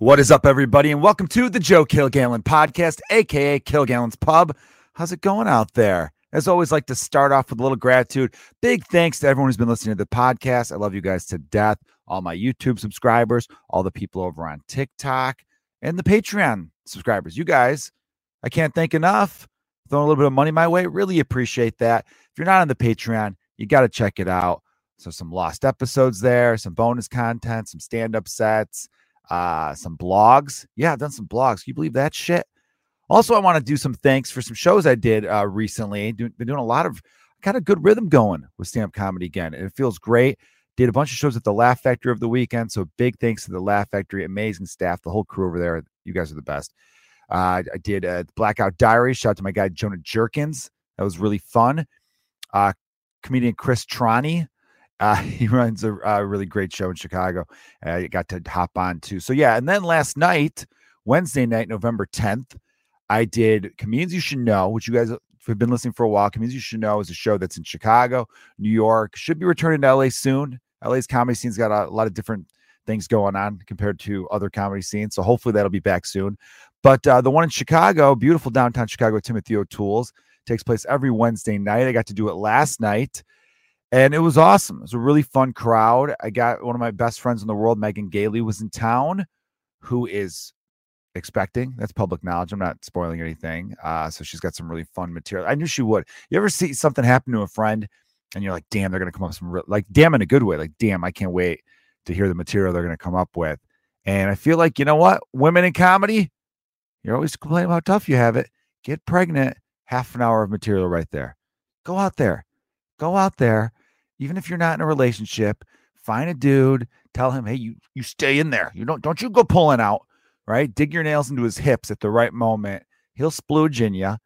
What is up, everybody, and welcome to the Joe Kilgallen podcast, aka Kilgallen's Pub. How's it going out there? As always, like to start off with a little gratitude. Big thanks to everyone who's been listening to the podcast. I love you guys to death. All my YouTube subscribers, all the people over on TikTok, and the Patreon subscribers. You guys, I can't thank enough. Throwing a little bit of money my way. Really appreciate that. If you're not on the Patreon, you got to check it out. So, some lost episodes there, some bonus content, some stand up sets uh, some blogs. Yeah, I've done some blogs. Can you believe that shit? Also, I want to do some thanks for some shows I did uh, recently. Do, been doing a lot of got a good rhythm going with stand up comedy again. It feels great. Did a bunch of shows at the Laugh Factory of the weekend. So big thanks to the Laugh Factory, amazing staff, the whole crew over there. You guys are the best. Uh, I did a Blackout Diary. Shout out to my guy Jonah Jerkins. That was really fun. Uh, comedian Chris Trani uh, he runs a, a, really great show in Chicago. I uh, got to hop on too. So yeah, and then last night, Wednesday night, November 10th, I did Comedians You Should Know, which you guys have been listening for a while. Comedians You Should Know is a show that's in Chicago, New York, should be returning to LA soon. LA's comedy scene's got a, a lot of different things going on compared to other comedy scenes. So hopefully that'll be back soon. But uh, the one in Chicago, beautiful downtown Chicago, Timothy O'Toole's, takes place every Wednesday night. I got to do it last night and it was awesome. It was a really fun crowd. I got one of my best friends in the world, Megan Gailey, was in town, who is expecting. That's public knowledge. I'm not spoiling anything. Uh, so she's got some really fun material. I knew she would. You ever see something happen to a friend, and you're like, "Damn, they're gonna come up with some real, like, damn in a good way. Like, damn, I can't wait to hear the material they're gonna come up with." And I feel like you know what, women in comedy, you're always complaining how tough you have it. Get pregnant. Half an hour of material right there. Go out there. Go out there even if you're not in a relationship, find a dude, tell him, hey, you you stay in there. You don't don't you go pulling out, right? Dig your nails into his hips at the right moment. He'll splooge in you.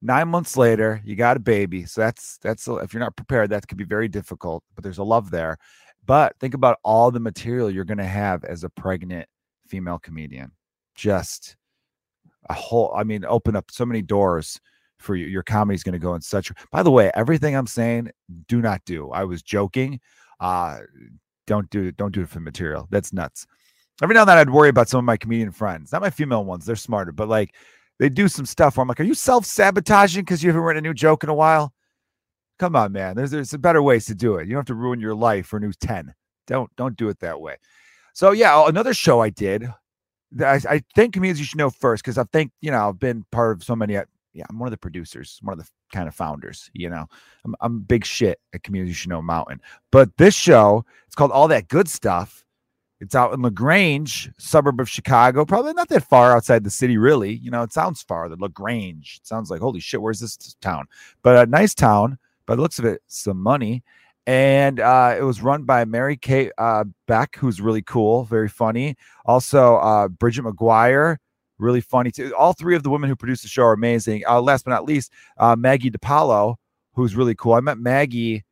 Nine months later, you got a baby. So that's that's if you're not prepared, that could be very difficult. But there's a love there. But think about all the material you're going to have as a pregnant female comedian. Just a whole. I mean, open up so many doors for you. Your comedy is going to go in such. By the way, everything I'm saying, do not do. I was joking. Uh, don't do it. Don't do it for the material. That's nuts. Every now and then I'd worry about some of my comedian friends, not my female ones. They're smarter, but like they do some stuff where I'm like, are you self sabotaging because you haven't written a new joke in a while? Come on, man. There's there's better ways to do it. You don't have to ruin your life for a new 10. Don't don't do it that way. So yeah, another show I did. I, I think comedians you should know first because I think you know I've been part of so many yeah, I'm one of the producers, one of the kind of founders, you know. I'm, I'm big shit at Community Know Mountain. But this show, it's called All That Good Stuff. It's out in LaGrange, suburb of Chicago, probably not that far outside the city, really. You know, it sounds far, the LaGrange. It sounds like, holy shit, where's this town? But a nice town, by the looks of it, some money. And uh, it was run by Mary Kate uh, Beck, who's really cool, very funny. Also, uh, Bridget McGuire, really funny too. All three of the women who produced the show are amazing. Uh, last but not least, uh, Maggie DePaulo, who's really cool. I met Maggie,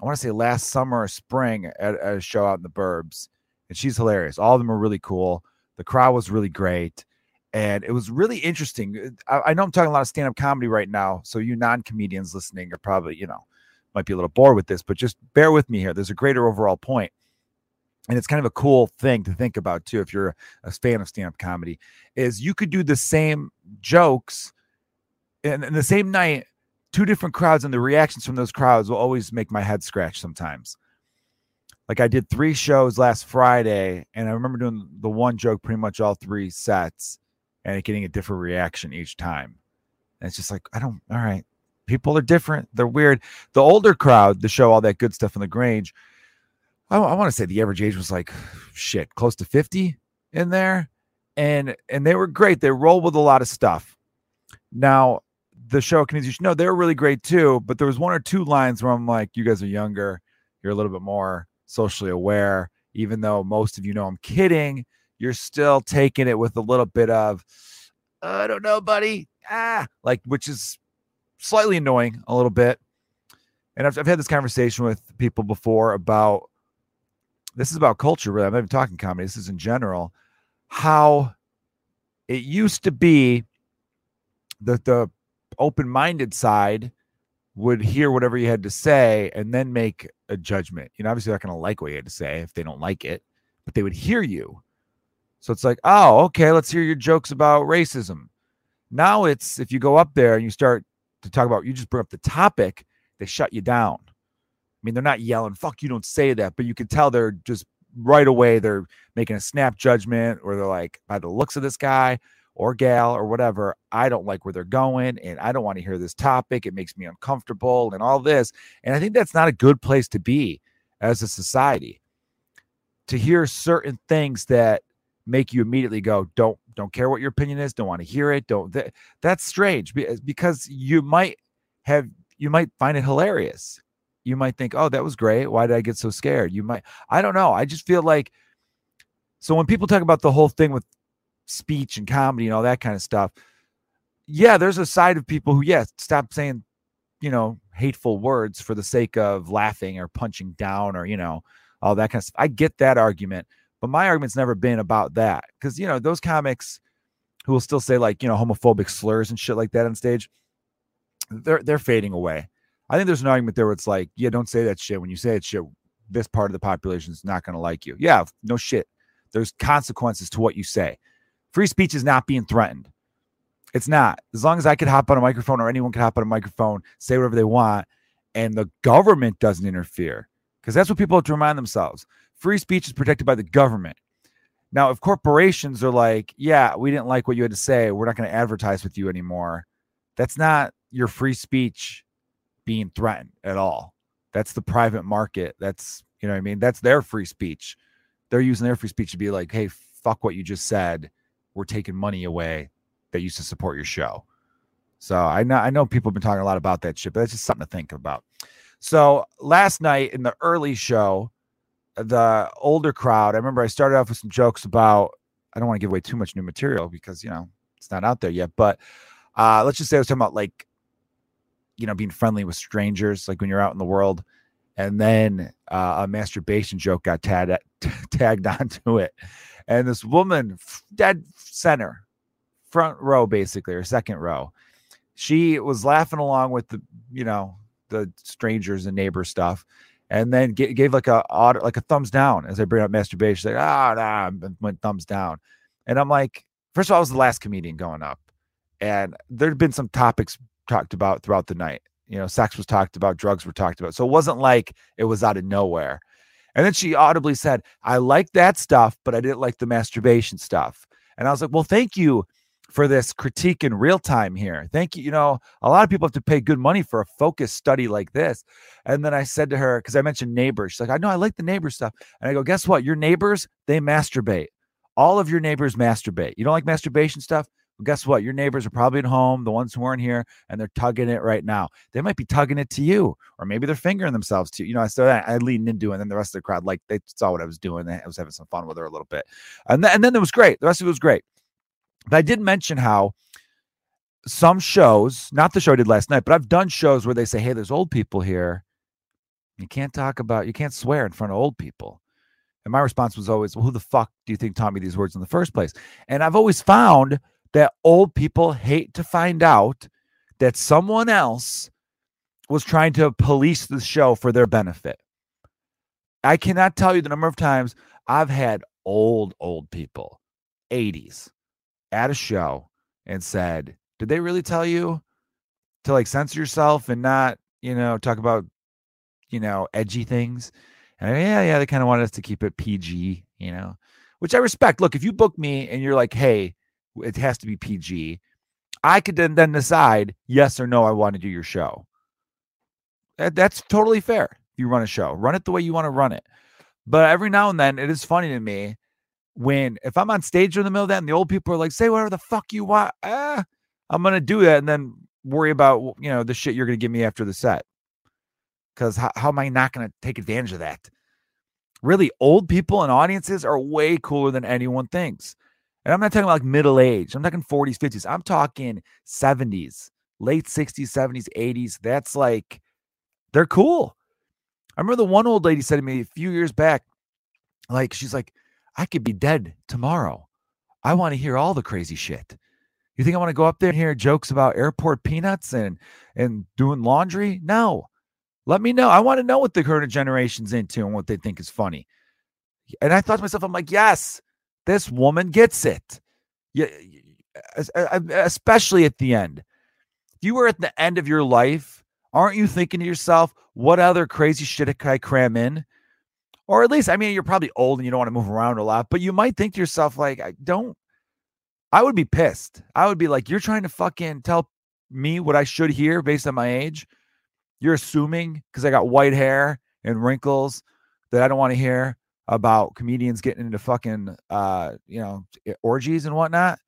I want to say last summer or spring at, at, a show out in the Burbs, and she's hilarious. All of them are really cool. The crowd was really great, and it was really interesting. I, I know I'm talking a lot of stand up comedy right now, so you non comedians listening are probably you know might be a little bored with this, but just bear with me here. There's a greater overall point and it's kind of a cool thing to think about too if you're a fan of stand-up comedy is you could do the same jokes and, in the same night two different crowds and the reactions from those crowds will always make my head scratch sometimes. Like i did three shows last friday and i remember doing the one joke pretty much all three sets and getting a different reaction each time. And it's just like i don't all right people are different they're weird. The older crowd the show all that good stuff in the grange I, I want to say the average age was like shit, close to 50 in there. And and they were great. They rolled with a lot of stuff. Now, the show comedians you should know they were really great too, but there was one or two lines where I'm like, you guys are younger, you're a little bit more socially aware, even though most of you know I'm kidding, you're still taking it with a little bit of I don't know, buddy. Ah, like which is slightly annoying a little bit. And I've, I've had this conversation with people before about this is about culture, really. I'm not even talking comedy. This is in general. How it used to be that the open-minded side would hear whatever you had to say and then make a judgment. You know, obviously they're not going to like what you had to say if they don't like it, but they would hear you. So it's like, oh, okay, let's hear your jokes about racism. Now it's if you go up there and you start to talk about, you just bring up the topic, they shut you down. I mean, they're not yelling, fuck, you don't say that, but you can tell they're just right away, they're making a snap judgment or they're like, by the looks of this guy or gal or whatever, I don't like where they're going and I don't want to hear this topic. It makes me uncomfortable and all this. And I think that's not a good place to be as a society to hear certain things that make you immediately go don't don't care what your opinion is don't want to hear it don't that, that's strange because you might have you might find it hilarious you might think oh that was great. Why did i get so scared? You might i don't know. I just feel like so when people talk about the whole thing with speech and comedy and all that kind of stuff yeah there's a side of people who yeah, stop saying you know hateful words for the sake of laughing or punching down or you know all that kind of stuff. I get that argument but my argument's never been about that because you know those comics who will still say like you know homophobic slurs and shit like that on stage, they're they're fading away. I think there's an argument there where it's like, yeah, don't say that shit. When you say that shit, this part of the population is not going to like you. Yeah, no shit. There's consequences to what you say. Free speech is not being threatened. It's not. As long as I could hop on a microphone or anyone can hop on a microphone, say whatever they want, and the government doesn't interfere. Because that's what people have to remind themselves free speech is protected by the government. Now, if corporations are like, yeah, we didn't like what you had to say, we're not going to advertise with you anymore, that's not your free speech being threatened at all. That's the private market. That's, you know I mean? That's their free speech. They're using their free speech to be like, hey, fuck what you just said. We're taking money away that used to support your show. So I know I know people have been talking a lot about that shit, but that's just something to think about. So last night in the early show, the older crowd, I remember I started off with some jokes about I don't want to give away too much new material because you know it's not out there yet, but uh let's just say I was talking about like you know being friendly with strangers, like when you're out in the world, and then uh, a masturbation joke got tagged tagged onto it, and this woman dead center, front row basically or second row, she was laughing along with the you know the strangers and neighbor stuff and then g- gave like a like a thumbs down as I bring up masturbation. Like, ah, oh, nah, went thumbs down. And I'm like, first of all, I was the last comedian going up, and there'd been some topics talked about throughout the night. You know, sex was talked about, drugs were talked about. So it wasn't like it was out of nowhere. And then she audibly said, I like that stuff, but I didn't like the masturbation stuff. And I was like, well, thank you for this critique in real time here. Thank you. You know, a lot of people have to pay good money for a focused study like this. And then I said to her, because I mentioned neighbors, she's like, I know I like the neighbor stuff. And I go, guess what? Your neighbors, they masturbate. All of your neighbors masturbate. You don't like masturbation stuff? Well, guess what? Your neighbors are probably at home, the ones who aren't here, and they're tugging it right now. They might be tugging it to you, or maybe they're fingering themselves to you. You know, I started I leaned into it, and then the rest of the crowd, like, they saw what I was doing. I was having some fun with her a little bit. And, th- and then it was great. The rest of it was great. But I did mention how some shows, not the show I did last night, but I've done shows where they say, hey, there's old people here. You can't talk about, you can't swear in front of old people. And my response was always, well, who the fuck do you think taught me these words in the first place? And I've always found that old people hate to find out that someone else was trying to police the show for their benefit. I cannot tell you the number of times I've had old, old people, 80s, at a show and said, Did they really tell you to like censor yourself and not, you know, talk about, you know, edgy things? And yeah, yeah, they kind of wanted us to keep it PG, you know, which I respect. Look, if you book me and you're like, hey, it has to be PG, I could then, then decide yes or no, I want to do your show. That, that's totally fair. You run a show, run it the way you want to run it. But every now and then, it is funny to me when if I'm on stage in the middle of that and the old people are like, say whatever the fuck you want, ah, I'm gonna do that and then worry about you know the shit you're gonna give me after the set. Because how, how am I not gonna take advantage of that? Really, old people and audiences are way cooler than anyone thinks. And I'm not talking about like middle age. I'm talking 40s, 50s. I'm talking 70s, late 60s, 70s, 80s. That's like they're cool. I remember the one old lady said to me a few years back, like she's like, I could be dead tomorrow. I want to hear all the crazy shit. You think I want to go up there and hear jokes about airport peanuts and and doing laundry? No. Let me know. I want to know what the current generation's into and what they think is funny. And I thought to myself, I'm like, yes, This woman gets it. Especially at the end. If you were at the end of your life, aren't you thinking to yourself, what other crazy shit can I cram in? Or at least, I mean, you're probably old and you don't want to move around a lot, but you might think to yourself, like, I don't, I would be pissed. I would be like, you're trying to fucking tell me what I should hear based on my age. You're assuming because I got white hair and wrinkles that I don't want to hear about comedians getting into fucking, uh, you know, orgies and whatnot.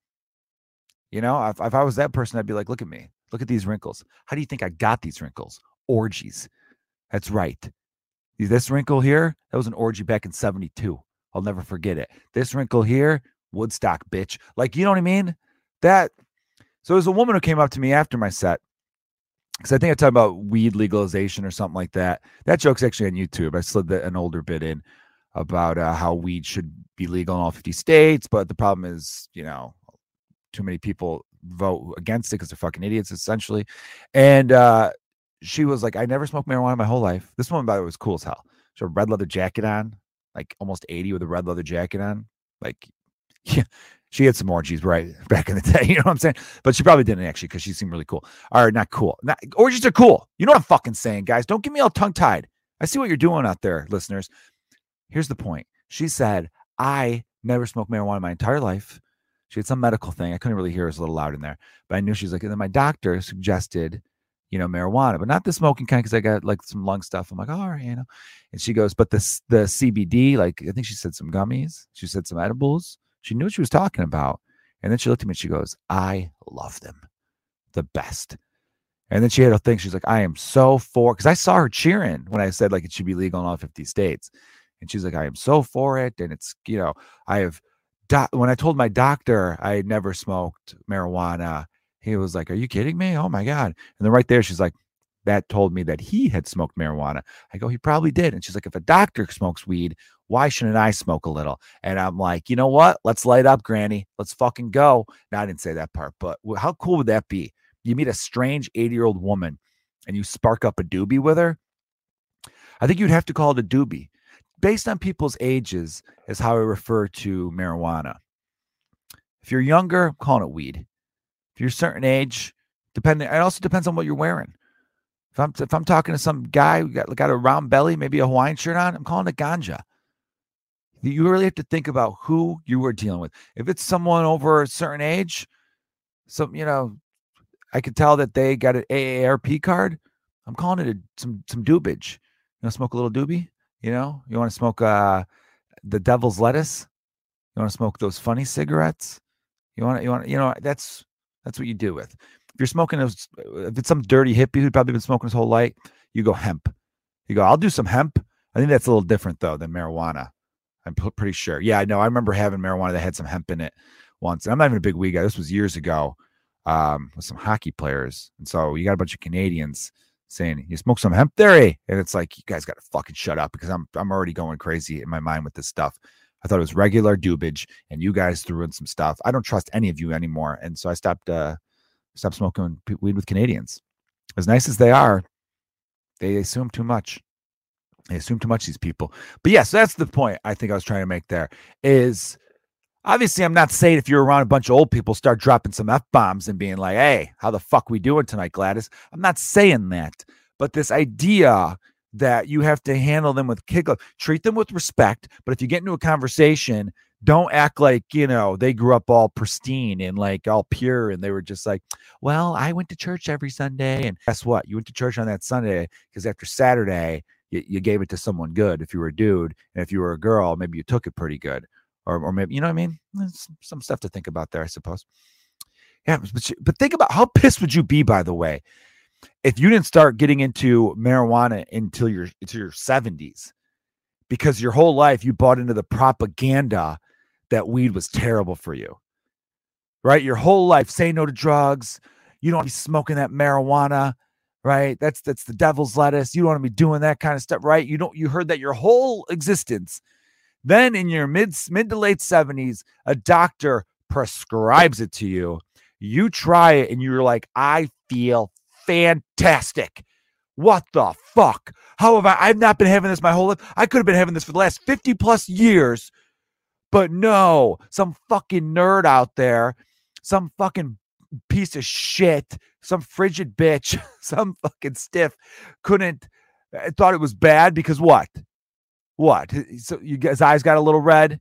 You know, if, if I was that person, I'd be like, look at me. Look at these wrinkles. How do you think I got these wrinkles? Orgies. That's right. This wrinkle here, that was an orgy back in 72. I'll never forget it. This wrinkle here, Woodstock, bitch. Like, you know what I mean? That. So there's a woman who came up to me after my set because I think I talked about weed legalization or something like that. That joke's actually on YouTube. I slid the, an older bit in about uh, how weed should be legal in all 50 states, but the problem is, you know, too many people vote against it because they're fucking idiots, essentially. And uh, she was like, I never smoked marijuana my whole life. This woman, by the way, was cool as hell. She had a red leather jacket on, like almost 80 with a red leather jacket on. Like, yeah, she had some orgies right back in the day. You know what I'm saying? But she probably didn't actually because she seemed really cool. All right, not cool. Not, orgies are cool. You know what I'm fucking saying, guys? Don't get me all tongue tied. I see what you're doing out there, listeners. Here's the point. She said, I never smoked marijuana my entire life. She had some medical thing. I couldn't really hear. It was a little loud in there, but I knew she was like, and then my doctor suggested, you know, marijuana, but not the smoking kind because I got like some lung stuff. I'm like, all right, you know. And she goes, but the the CBD, like I think she said some gummies. She said some edibles. She knew what she was talking about. And then she looked at me and she goes, I love them, the best. And then she had a thing. She's like, I am so for because I saw her cheering when I said like it should be legal in all 50 states. And she's like, I am so for it. And it's, you know, I have do- when I told my doctor I had never smoked marijuana, he was like, Are you kidding me? Oh my God. And then right there, she's like, That told me that he had smoked marijuana. I go, He probably did. And she's like, If a doctor smokes weed, why shouldn't I smoke a little? And I'm like, You know what? Let's light up, Granny. Let's fucking go. Now, I didn't say that part, but how cool would that be? You meet a strange 80 year old woman and you spark up a doobie with her. I think you'd have to call it a doobie based on people's ages is how I refer to marijuana. If you're younger, I'm calling it weed. If you're a certain age, depending, it also depends on what you're wearing. If I'm if I'm talking to some guy who got, got a round belly, maybe a Hawaiian shirt on, I'm calling it ganja. You really have to think about who you are dealing with. If it's someone over a certain age, some you know, I could tell that they got an AARP card. I'm calling it a, some some doobage. You know, smoke a little doobie. You know, you want to smoke uh, the devil's lettuce. You want to smoke those funny cigarettes. You want to, you want, you know, that's that's what you do with. If you're smoking those, if it's some dirty hippie who'd probably been smoking his whole life, you go hemp. You go, I'll do some hemp. I think that's a little different though than marijuana. I'm pretty sure. Yeah, I know. I remember having marijuana that had some hemp in it once. And I'm not even a big weed guy. This was years ago um, with some hockey players. And so you got a bunch of Canadians saying you smoke some hemp theory, and it's like you guys got to fucking shut up because I'm I'm already going crazy in my mind with this stuff. I thought it was regular doobage, and you guys threw in some stuff. I don't trust any of you anymore, and so I stopped uh stopped smoking weed with Canadians. As nice as they are, they assume too much. They assume too much. These people, but yes, that's the point I think I was trying to make. There is obviously I'm not saying if you're around a bunch of old people, start dropping some F bombs and being like, hey, how the fuck we doing tonight, Gladys? I'm not saying that. But this idea that you have to handle them with kid treat them with respect. But if you get into a conversation, don't act like, you know, they grew up all pristine and like all pure and they were just like, well, I went to church every Sunday. And guess what? You went to church on that Sunday because after Saturday, you, you gave it to someone good if you were a dude. And if you were a girl, maybe you took it pretty good or, or maybe you know what I mean. There's some stuff to think about there, I suppose. Yeah, but, but think about how pissed would you be, by the way, if you didn't start getting into marijuana until your until your seventies, because your whole life you bought into the propaganda that weed was terrible for you, right? Your whole life, say no to drugs. You don't want to be smoking that marijuana, right? That's that's the devil's lettuce. You don't want to be doing that kind of stuff, right? You don't. You heard that your whole existence then in your mid mid to late 70s, a doctor prescribes it to you. You try it and you're like, I feel fantastic. What the fuck? How have I? I've not been having this my whole life. I could have been having this for the last 50 plus years, But no, some fucking nerd out there, some fucking piece of shit, some frigid bitch, some fucking stiff couldn't uh, thought it was bad because what? What? So you his eyes got a little red,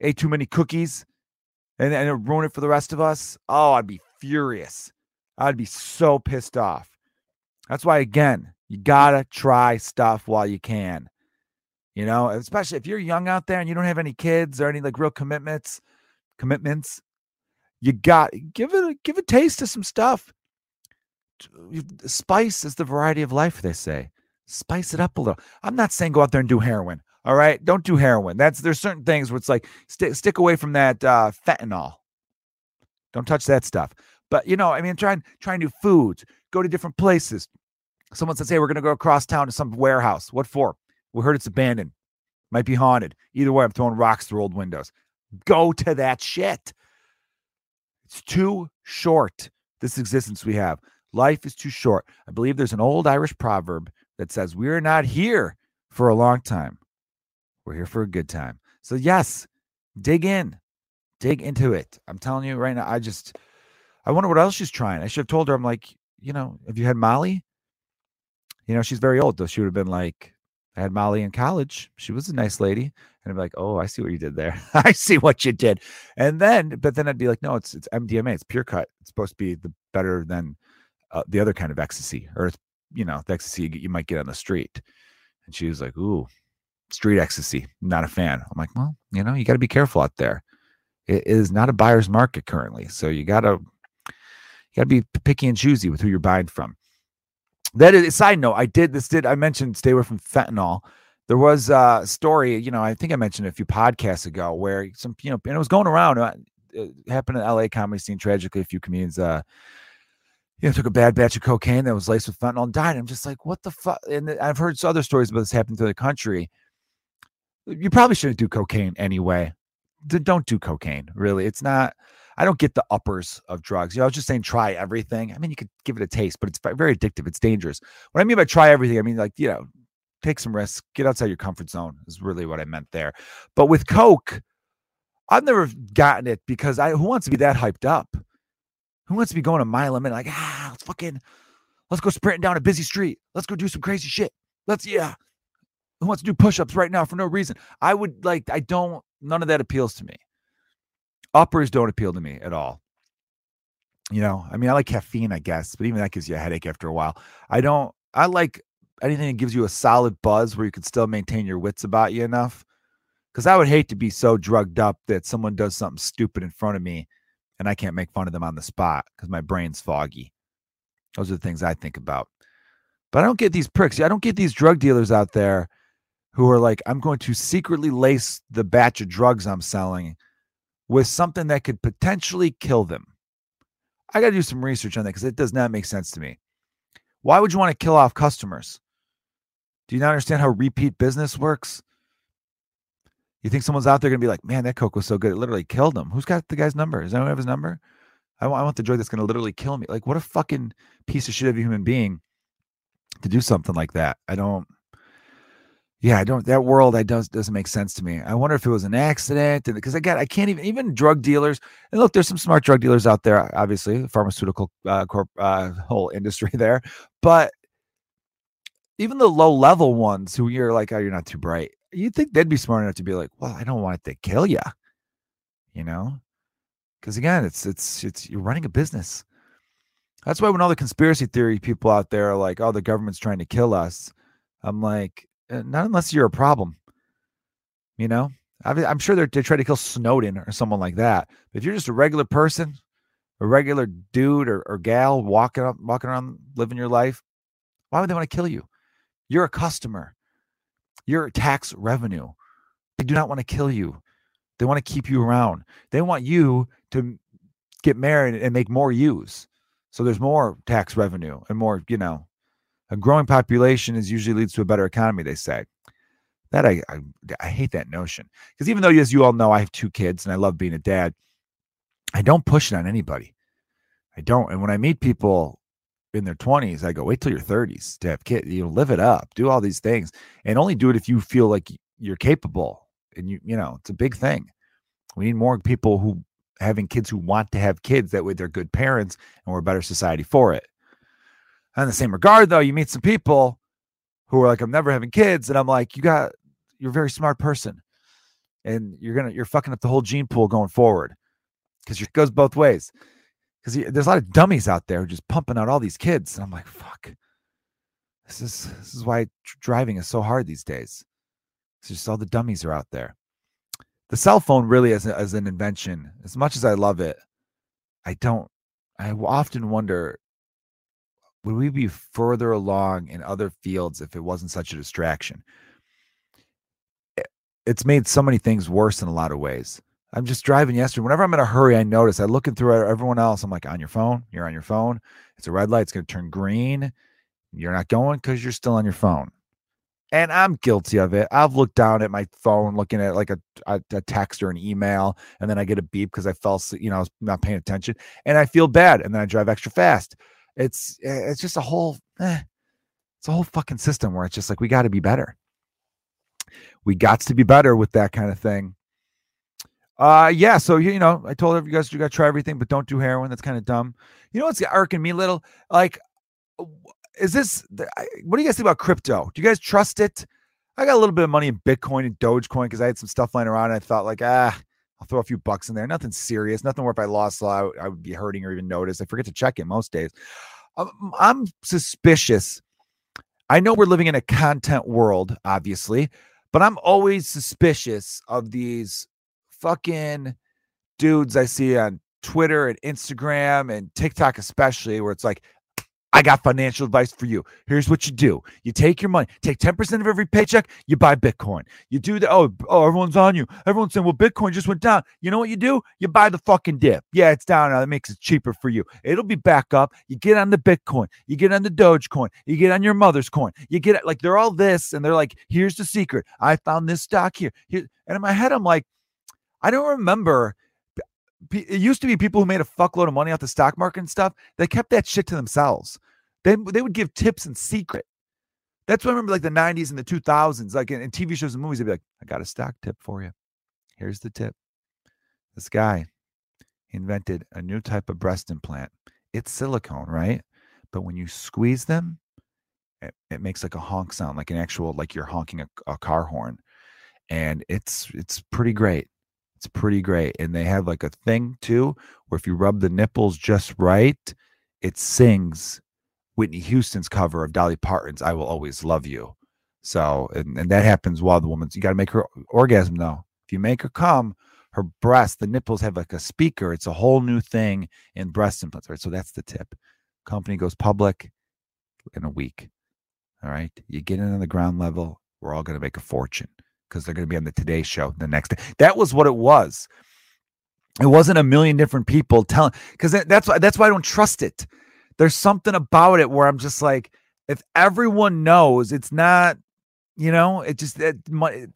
ate too many cookies, and, and it ruined it for the rest of us. Oh, I'd be furious. I'd be so pissed off. That's why, again, you gotta try stuff while you can. You know, especially if you're young out there and you don't have any kids or any like real commitments, commitments, you got give it give a taste of some stuff. Spice is the variety of life, they say. Spice it up a little. I'm not saying go out there and do heroin. All right, don't do heroin. That's there's certain things where it's like stick stick away from that uh, fentanyl. Don't touch that stuff. But you know, I mean, try try new foods. Go to different places. Someone says, "Hey, we're going to go across town to some warehouse. What for? We heard it's abandoned. Might be haunted. Either way, I'm throwing rocks through old windows. Go to that shit. It's too short, this existence we have. Life is too short. I believe there's an old Irish proverb that says, We're not here for a long time. We're here for a good time. So, yes, dig in, dig into it. I'm telling you right now, I just, I wonder what else she's trying. I should have told her, I'm like, you know, have you had Molly? You know, she's very old, though. She would have been like, I had Molly in college. She was a nice lady. And I'd be like, oh, I see what you did there. I see what you did. And then, but then I'd be like, no, it's it's MDMA. It's pure cut. It's supposed to be the better than uh, the other kind of ecstasy, or it's you know the ecstasy you might get on the street. And she was like, ooh, street ecstasy. Not a fan. I'm like, well, you know, you got to be careful out there. It is not a buyer's market currently, so you gotta you gotta be picky and choosy with who you're buying from. That is side note. I did this. Did I mentioned stay away from fentanyl? There was a story, you know, I think I mentioned a few podcasts ago where some, you know, and it was going around. Uh, it happened in LA comedy scene. Tragically, a few comedians, uh, you know, took a bad batch of cocaine that was laced with fentanyl and died. I'm just like, what the fuck? And I've heard other stories about this happening through the country. You probably shouldn't do cocaine anyway. Don't do cocaine, really. It's not. I don't get the uppers of drugs. You know, I was just saying try everything. I mean, you could give it a taste, but it's very addictive. It's dangerous. What I mean by try everything, I mean like you know, take some risks, get outside your comfort zone is really what I meant there. But with Coke, I've never gotten it because I who wants to be that hyped up? Who wants to be going a mile a minute? Like, ah, let's fucking let's go sprinting down a busy street. Let's go do some crazy shit. Let's yeah. Who wants to do push-ups right now for no reason? I would like, I don't, none of that appeals to me. Uppers don't appeal to me at all. You know, I mean, I like caffeine, I guess, but even that gives you a headache after a while. I don't, I like anything that gives you a solid buzz where you can still maintain your wits about you enough. Because I would hate to be so drugged up that someone does something stupid in front of me and I can't make fun of them on the spot because my brain's foggy. Those are the things I think about. But I don't get these pricks. I don't get these drug dealers out there who are like, I'm going to secretly lace the batch of drugs I'm selling with something that could potentially kill them. I got to do some research on that because it does not make sense to me. Why would you want to kill off customers? Do you not understand how repeat business works? You think someone's out there going to be like, man, that Coke was so good. It literally killed him. Who's got the guy's number? Does anyone have his number? I want, I want the drug that's going to literally kill me. Like, what a fucking piece of shit of a human being to do something like that. I don't, yeah, I don't, that world, I does, doesn't make sense to me. I wonder if it was an accident. Because again, I can't even, even drug dealers, and look, there's some smart drug dealers out there, obviously, pharmaceutical uh, corp, uh, whole industry there. But even the low level ones who you're like, oh, you're not too bright. You think they'd be smart enough to be like, well, I don't want it to kill you, you know? Because again, it's it's it's you're running a business. That's why when all the conspiracy theory people out there are like, oh, the government's trying to kill us, I'm like, eh, not unless you're a problem. You know, I'm sure they're, they try to kill Snowden or someone like that. But if you're just a regular person, a regular dude or, or gal walking up, walking around, living your life, why would they want to kill you? You're a customer. You're tax revenue. They do not want to kill you. They want to keep you around. They want you to get married and make more use. So there's more tax revenue and more, you know, a growing population is usually leads to a better economy, they say. That I I, I hate that notion. Because even though, as you all know, I have two kids and I love being a dad, I don't push it on anybody. I don't. And when I meet people in their 20s, I go, wait till your 30s to have kids. You know, live it up, do all these things, and only do it if you feel like you're capable. And you, you know, it's a big thing. We need more people who having kids who want to have kids. That way they're good parents and we're a better society for it. In the same regard, though, you meet some people who are like, I'm never having kids. And I'm like, you got, you're a very smart person. And you're to, you're fucking up the whole gene pool going forward because it goes both ways. Because there's a lot of dummies out there just pumping out all these kids. And I'm like, fuck. This is this is why driving is so hard these days. It's just all the dummies are out there. The cell phone really as, a, as an invention, as much as I love it, I don't. I often wonder would we be further along in other fields if it wasn't such a distraction? It's made so many things worse in a lot of ways. I'm just driving yesterday. Whenever I'm in a hurry, I notice I looking through everyone else. I'm like, on your phone, you're on your phone. It's a red light. It's going to turn green. You're not going because you're still on your phone. And I'm guilty of it. I've looked down at my phone, looking at like a, a, a text or an email, and then I get a beep because I fell, you know, I was not paying attention, and I feel bad, and then I drive extra fast. It's eh, it's just a whole, eh, it's a whole fucking system where it's just like we got to be better. We got to be better with that kind of thing. Uh yeah, so you know, I told you guys you got to try everything, but don't do heroin. That's kind of dumb. You know what's irking me little? Like is this what do you guys think about crypto? Do you guys trust it? I got a little bit of money in Bitcoin and Dogecoin because I had some stuff lying around and I thought like, ah, I'll throw a few bucks in there. Nothing serious, nothing where if I lost, I, I would be hurting or even notice. I forget to check it most days. I'm, I'm suspicious. I know we're living in a content world, obviously, but I'm always suspicious of these fucking dudes I see on Twitter and Instagram and TikTok, especially, where it's like, I got financial advice for you. Here's what you do. You take your money, take 10% of every paycheck, you buy Bitcoin. You do that. Oh, oh, everyone's on you. Everyone's saying, well, Bitcoin just went down. You know what you do? You buy the fucking dip. Yeah, it's down now. That makes it cheaper for you. It'll be back up. You get on the Bitcoin. You get on the Dogecoin. You get on your mother's coin. You get it, like they're all this, and they're like, here's the secret. I found this stock here. here. And in my head, I'm like, I don't remember it used to be people who made a fuckload of money off the stock market and stuff. They kept that shit to themselves. They they would give tips in secret. That's what I remember, like the '90s and the 2000s, like in, in TV shows and movies. They'd be like, "I got a stock tip for you. Here's the tip. This guy invented a new type of breast implant. It's silicone, right? But when you squeeze them, it, it makes like a honk sound, like an actual, like you're honking a, a car horn, and it's it's pretty great. It's pretty great. And they have like a thing too, where if you rub the nipples just right, it sings Whitney Houston's cover of Dolly Parton's I Will Always Love You. So, and, and that happens while the woman's, you got to make her orgasm though. If you make her come, her breast, the nipples have like a speaker. It's a whole new thing in breast implants, right? So that's the tip. Company goes public in a week. All right. You get in on the ground level, we're all going to make a fortune because they're going to be on the Today Show the next day. That was what it was. It wasn't a million different people telling because that's why that's why I don't trust it there's something about it where I'm just like, if everyone knows, it's not, you know, it just it,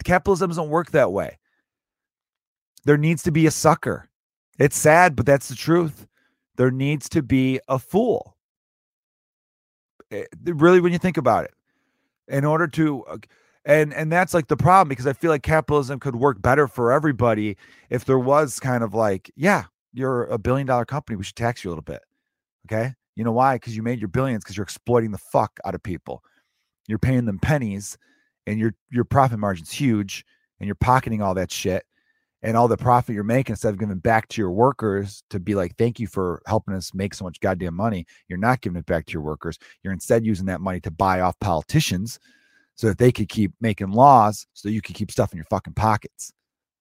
capitalism doesn't work that way. There needs to be a sucker. It's sad, but that's the truth. There needs to be a fool. It, eh, really, when you think about it, in order to, uh, and and that's like the problem because I feel like capitalism could work better for everybody if there was kind of like, yeah, you're a billion dollar company, we should tax you a little bit. Okay. You know why? Because you made your billions because you're exploiting the fuck out of people. You're paying them pennies and your your profit margin's huge and you're pocketing all that shit and all the profit you're making instead of giving back to your workers to be like, thank you for helping us make so much goddamn money. You're not giving it back to your workers. You're instead using that money to buy off politicians so that they could keep making laws so you could keep stuff in your fucking pockets.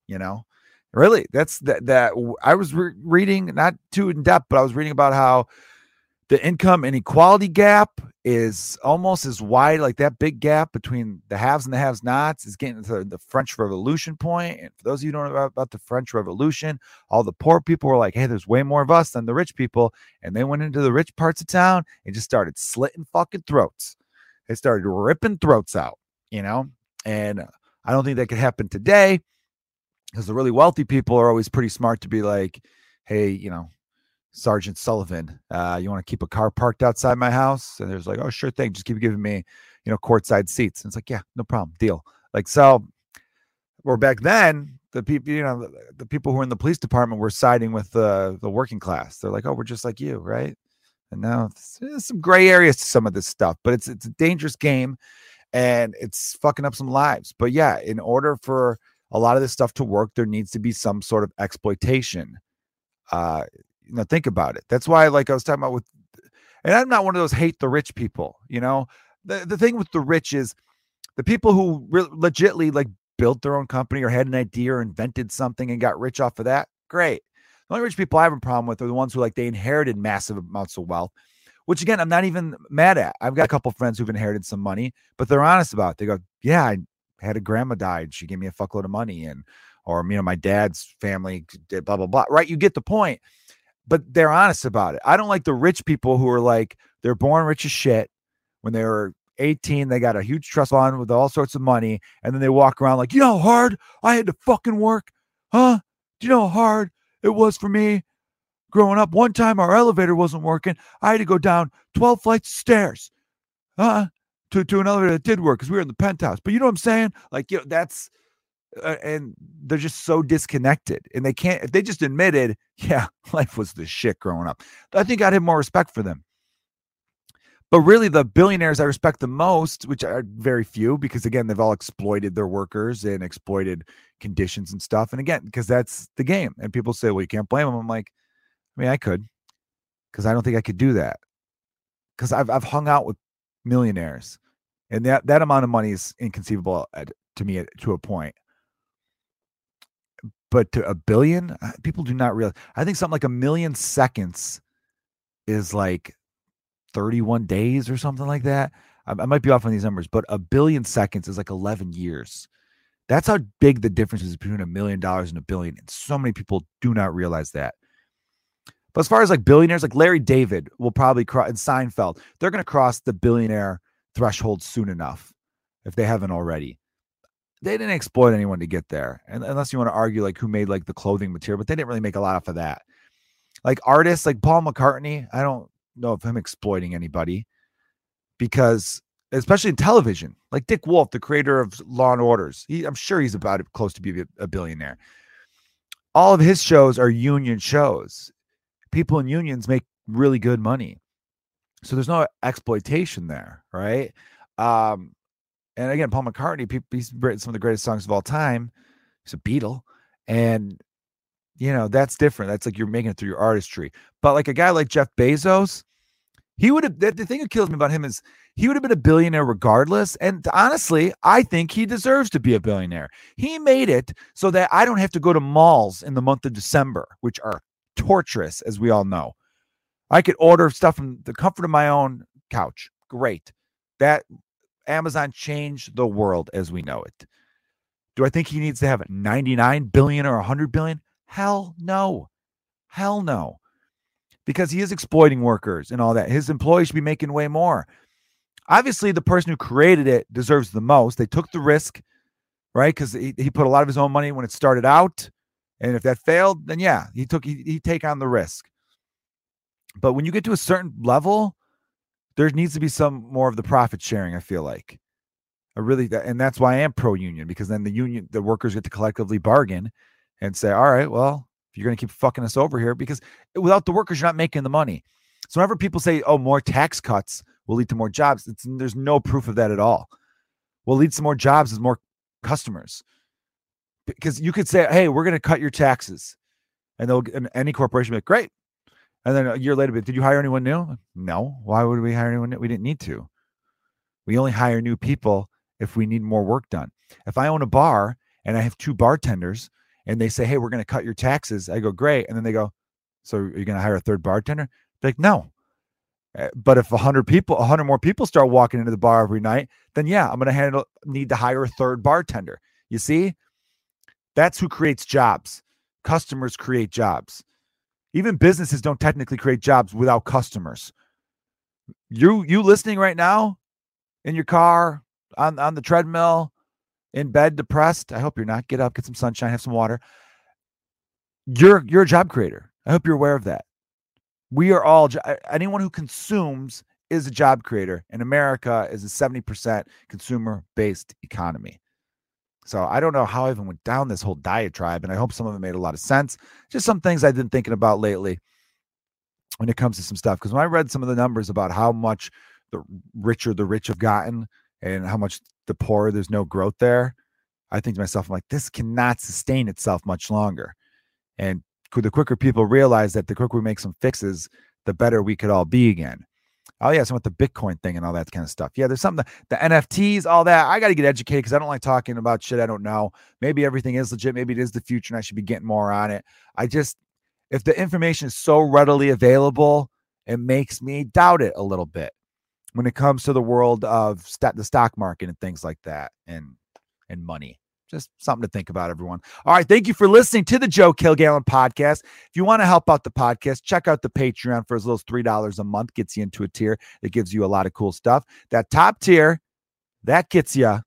You know, really, that's that. That I was re- reading, not too in depth, but I was reading about how the income inequality gap is almost as wide, like that big gap between the haves and the have nots is getting to the French Revolution point. And for those of you who don't know about the French Revolution, all the poor people were like, hey, there's way more of us than the rich people. And they went into the rich parts of town and just started slitting fucking throats. They started ripping throats out, you know? And I don't think that could happen today because the really wealthy people are always pretty smart to be like, hey, you know, Sergeant Sullivan, uh, you want to keep a car parked outside my house? And there's like, oh, sure thing. Just keep giving me, you know, courtside seats. And it's like, yeah, no problem, deal. Like, so, or back then, the people, you know, the, the, people who are in the police department were siding with the the working class. They're like, oh, we're just like you, right? And now there's some gray areas to some of this stuff, but it's it's a dangerous game, and it's fucking up some lives. But yeah, in order for a lot of this stuff to work, there needs to be some sort of exploitation. Uh, you know, think about it. That's why, like I was talking about with, and I'm not one of those hate the rich people. You know, the the thing with the rich is the people who re- legitly like built their own company or had an idea or invented something and got rich off of that. Great. The only rich people I have a problem with are the ones who like they inherited massive amounts of wealth, which again, I'm not even mad at. I've got a couple friends who've inherited some money, but they're honest about it. They go, Yeah, I had a grandma died. She gave me a fuckload of money. And, or, you know, my dad's family did blah, blah, blah. Right. You get the point. But they're honest about it. I don't like the rich people who are like, they're born rich as shit when they were 18. They got a huge trust fund with all sorts of money. And then they walk around like, you know how hard I had to fucking work? Huh? Do you know how hard it was for me growing up? One time our elevator wasn't working. I had to go down 12 flights of stairs. Huh? To, to an elevator that did work because we were in the penthouse. But you know what I'm saying? Like, you know, that's uh, and they're just so disconnected and they can't if they just admitted yeah life was the shit growing up i think i'd have more respect for them but really, the billionaires I respect the most, which are very few, because again, they've all exploited their workers and exploited conditions and stuff. And again, because that's the game. And people say, well, you can't blame them. I'm like, I mean, I could, because I don't think I could do that. Because I've, I've hung out with millionaires, and that, that amount of money is inconceivable at, to me at, to a point. But to a billion, people do not realize. I think something like a million seconds is like 31 days or something like that. I, I might be off on these numbers, but a billion seconds is like 11 years. That's how big the difference is between a million dollars and a billion. And so many people do not realize that. But as far as like billionaires, like Larry David will probably cross and Seinfeld, they're going to cross the billionaire threshold soon enough if they haven't already. They didn't exploit anyone to get there. And unless you want to argue like who made like the clothing material, but they didn't really make a lot off of that. Like artists like Paul McCartney, I don't know of him exploiting anybody because especially in television. Like dick wolf the creator of law and orders he, i'm sure he's about close to be a billionaire. All of his shows are union shows. People in unions make really good money. So there's no exploitation there right? Um and again paul mccartney he's written some of the greatest songs of all time. He's a beatle. And you know that's different. That's like you're making it through your artistry. But like a guy like jeff bezos he would have the, thing that kills me about him is he would have been a billionaire regardless. And honestly, I think he deserves to be a billionaire. He made it so that I don't have to go to malls in the month of December, which are torturous, as we all know. I could order stuff from the comfort of my own couch. Great. That Amazon changed the world as we know it. Do I think he needs to have 99 billion or 100 billion? Hell no. Hell no because he is exploiting workers and all that. His employees should be making way more. Obviously, the person who created it deserves the most. They took the risk, right? Because he, he put a lot of his own money when it started out. And if that failed, then yeah, he took he, he take on the risk. But when you get to a certain level, there needs to be some more of the profit sharing, I feel like. I really and that's why I am pro union, because then the union, the workers get to collectively bargain and say, all right, well, you're going to keep fucking us over here because without the workers, you're not making the money. So whenever people say, "Oh, more tax cuts will lead to more jobs," there's no proof of that at all. What leads to more jobs is more customers, because you could say, "Hey, we're going to cut your taxes," and they'll and any corporation be like, "Great," and then a year later, did you hire anyone new? No. Why would we hire anyone new? We didn't need to. We only hire new people if we need more work done. If I own a bar and I have two bartenders and they say, "Hey, we're going to cut your taxes," I go, "Great," and then they go, "So are you going to hire a third bartender?" They're like, no. Eh, but if a hundred people, a hundred more people start walking into the bar every night, then yeah, I'm going to handle need to hire a third bartender. You see, that's who creates jobs. Customers create jobs. Even businesses don't technically create jobs without customers. You you listening right now in your car on on the treadmill in bed depressed, I hope you're not. Get up, get some sunshine, have some water. You're you're a job creator. I hope you're aware of that. We are all anyone who consumes is a job creator, and America is a 70% consumer based economy. So I don't know how I even went down this whole diatribe, and I hope some of it made a lot of sense. Just some things I've been thinking about lately when it comes to some stuff. Because when I read some of the numbers about how much the richer the rich have gotten and how much the poor, there's no growth there. I think to myself, I'm like, this cannot sustain itself much longer. And the quicker people realize that the quicker we make some fixes, the better we could all be again. Oh yeah, some with the Bitcoin thing and all that kind of stuff. Yeah, there's something the NFTs, all that. I got to get educated because I don't like talking about shit I don't know. Maybe everything is legit. Maybe it is the future, and I should be getting more on it. I just, if the information is so readily available, it makes me doubt it a little bit when it comes to the world of st- the stock market and things like that, and and money just something to think about, everyone. All right. Thank you for listening to the Joe Kilgallon podcast. If you want to help out the podcast, check out the Patreon for as little as $3 a month, gets you into a tier that gives you a lot of cool stuff. That top tier, that gets you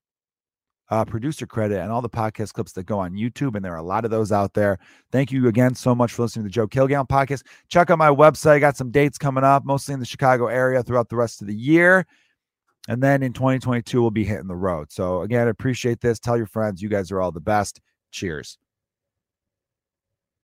uh, producer credit and all the podcast clips that go on YouTube. And there are a lot of those out there. Thank you again so much for listening to the Joe Kilgallon podcast. Check out my website. I got some dates coming up, mostly in the Chicago area throughout the rest of the year. And then in 2022, we'll be hitting the road. So again, appreciate this. Tell your friends, you guys are all the best. Cheers.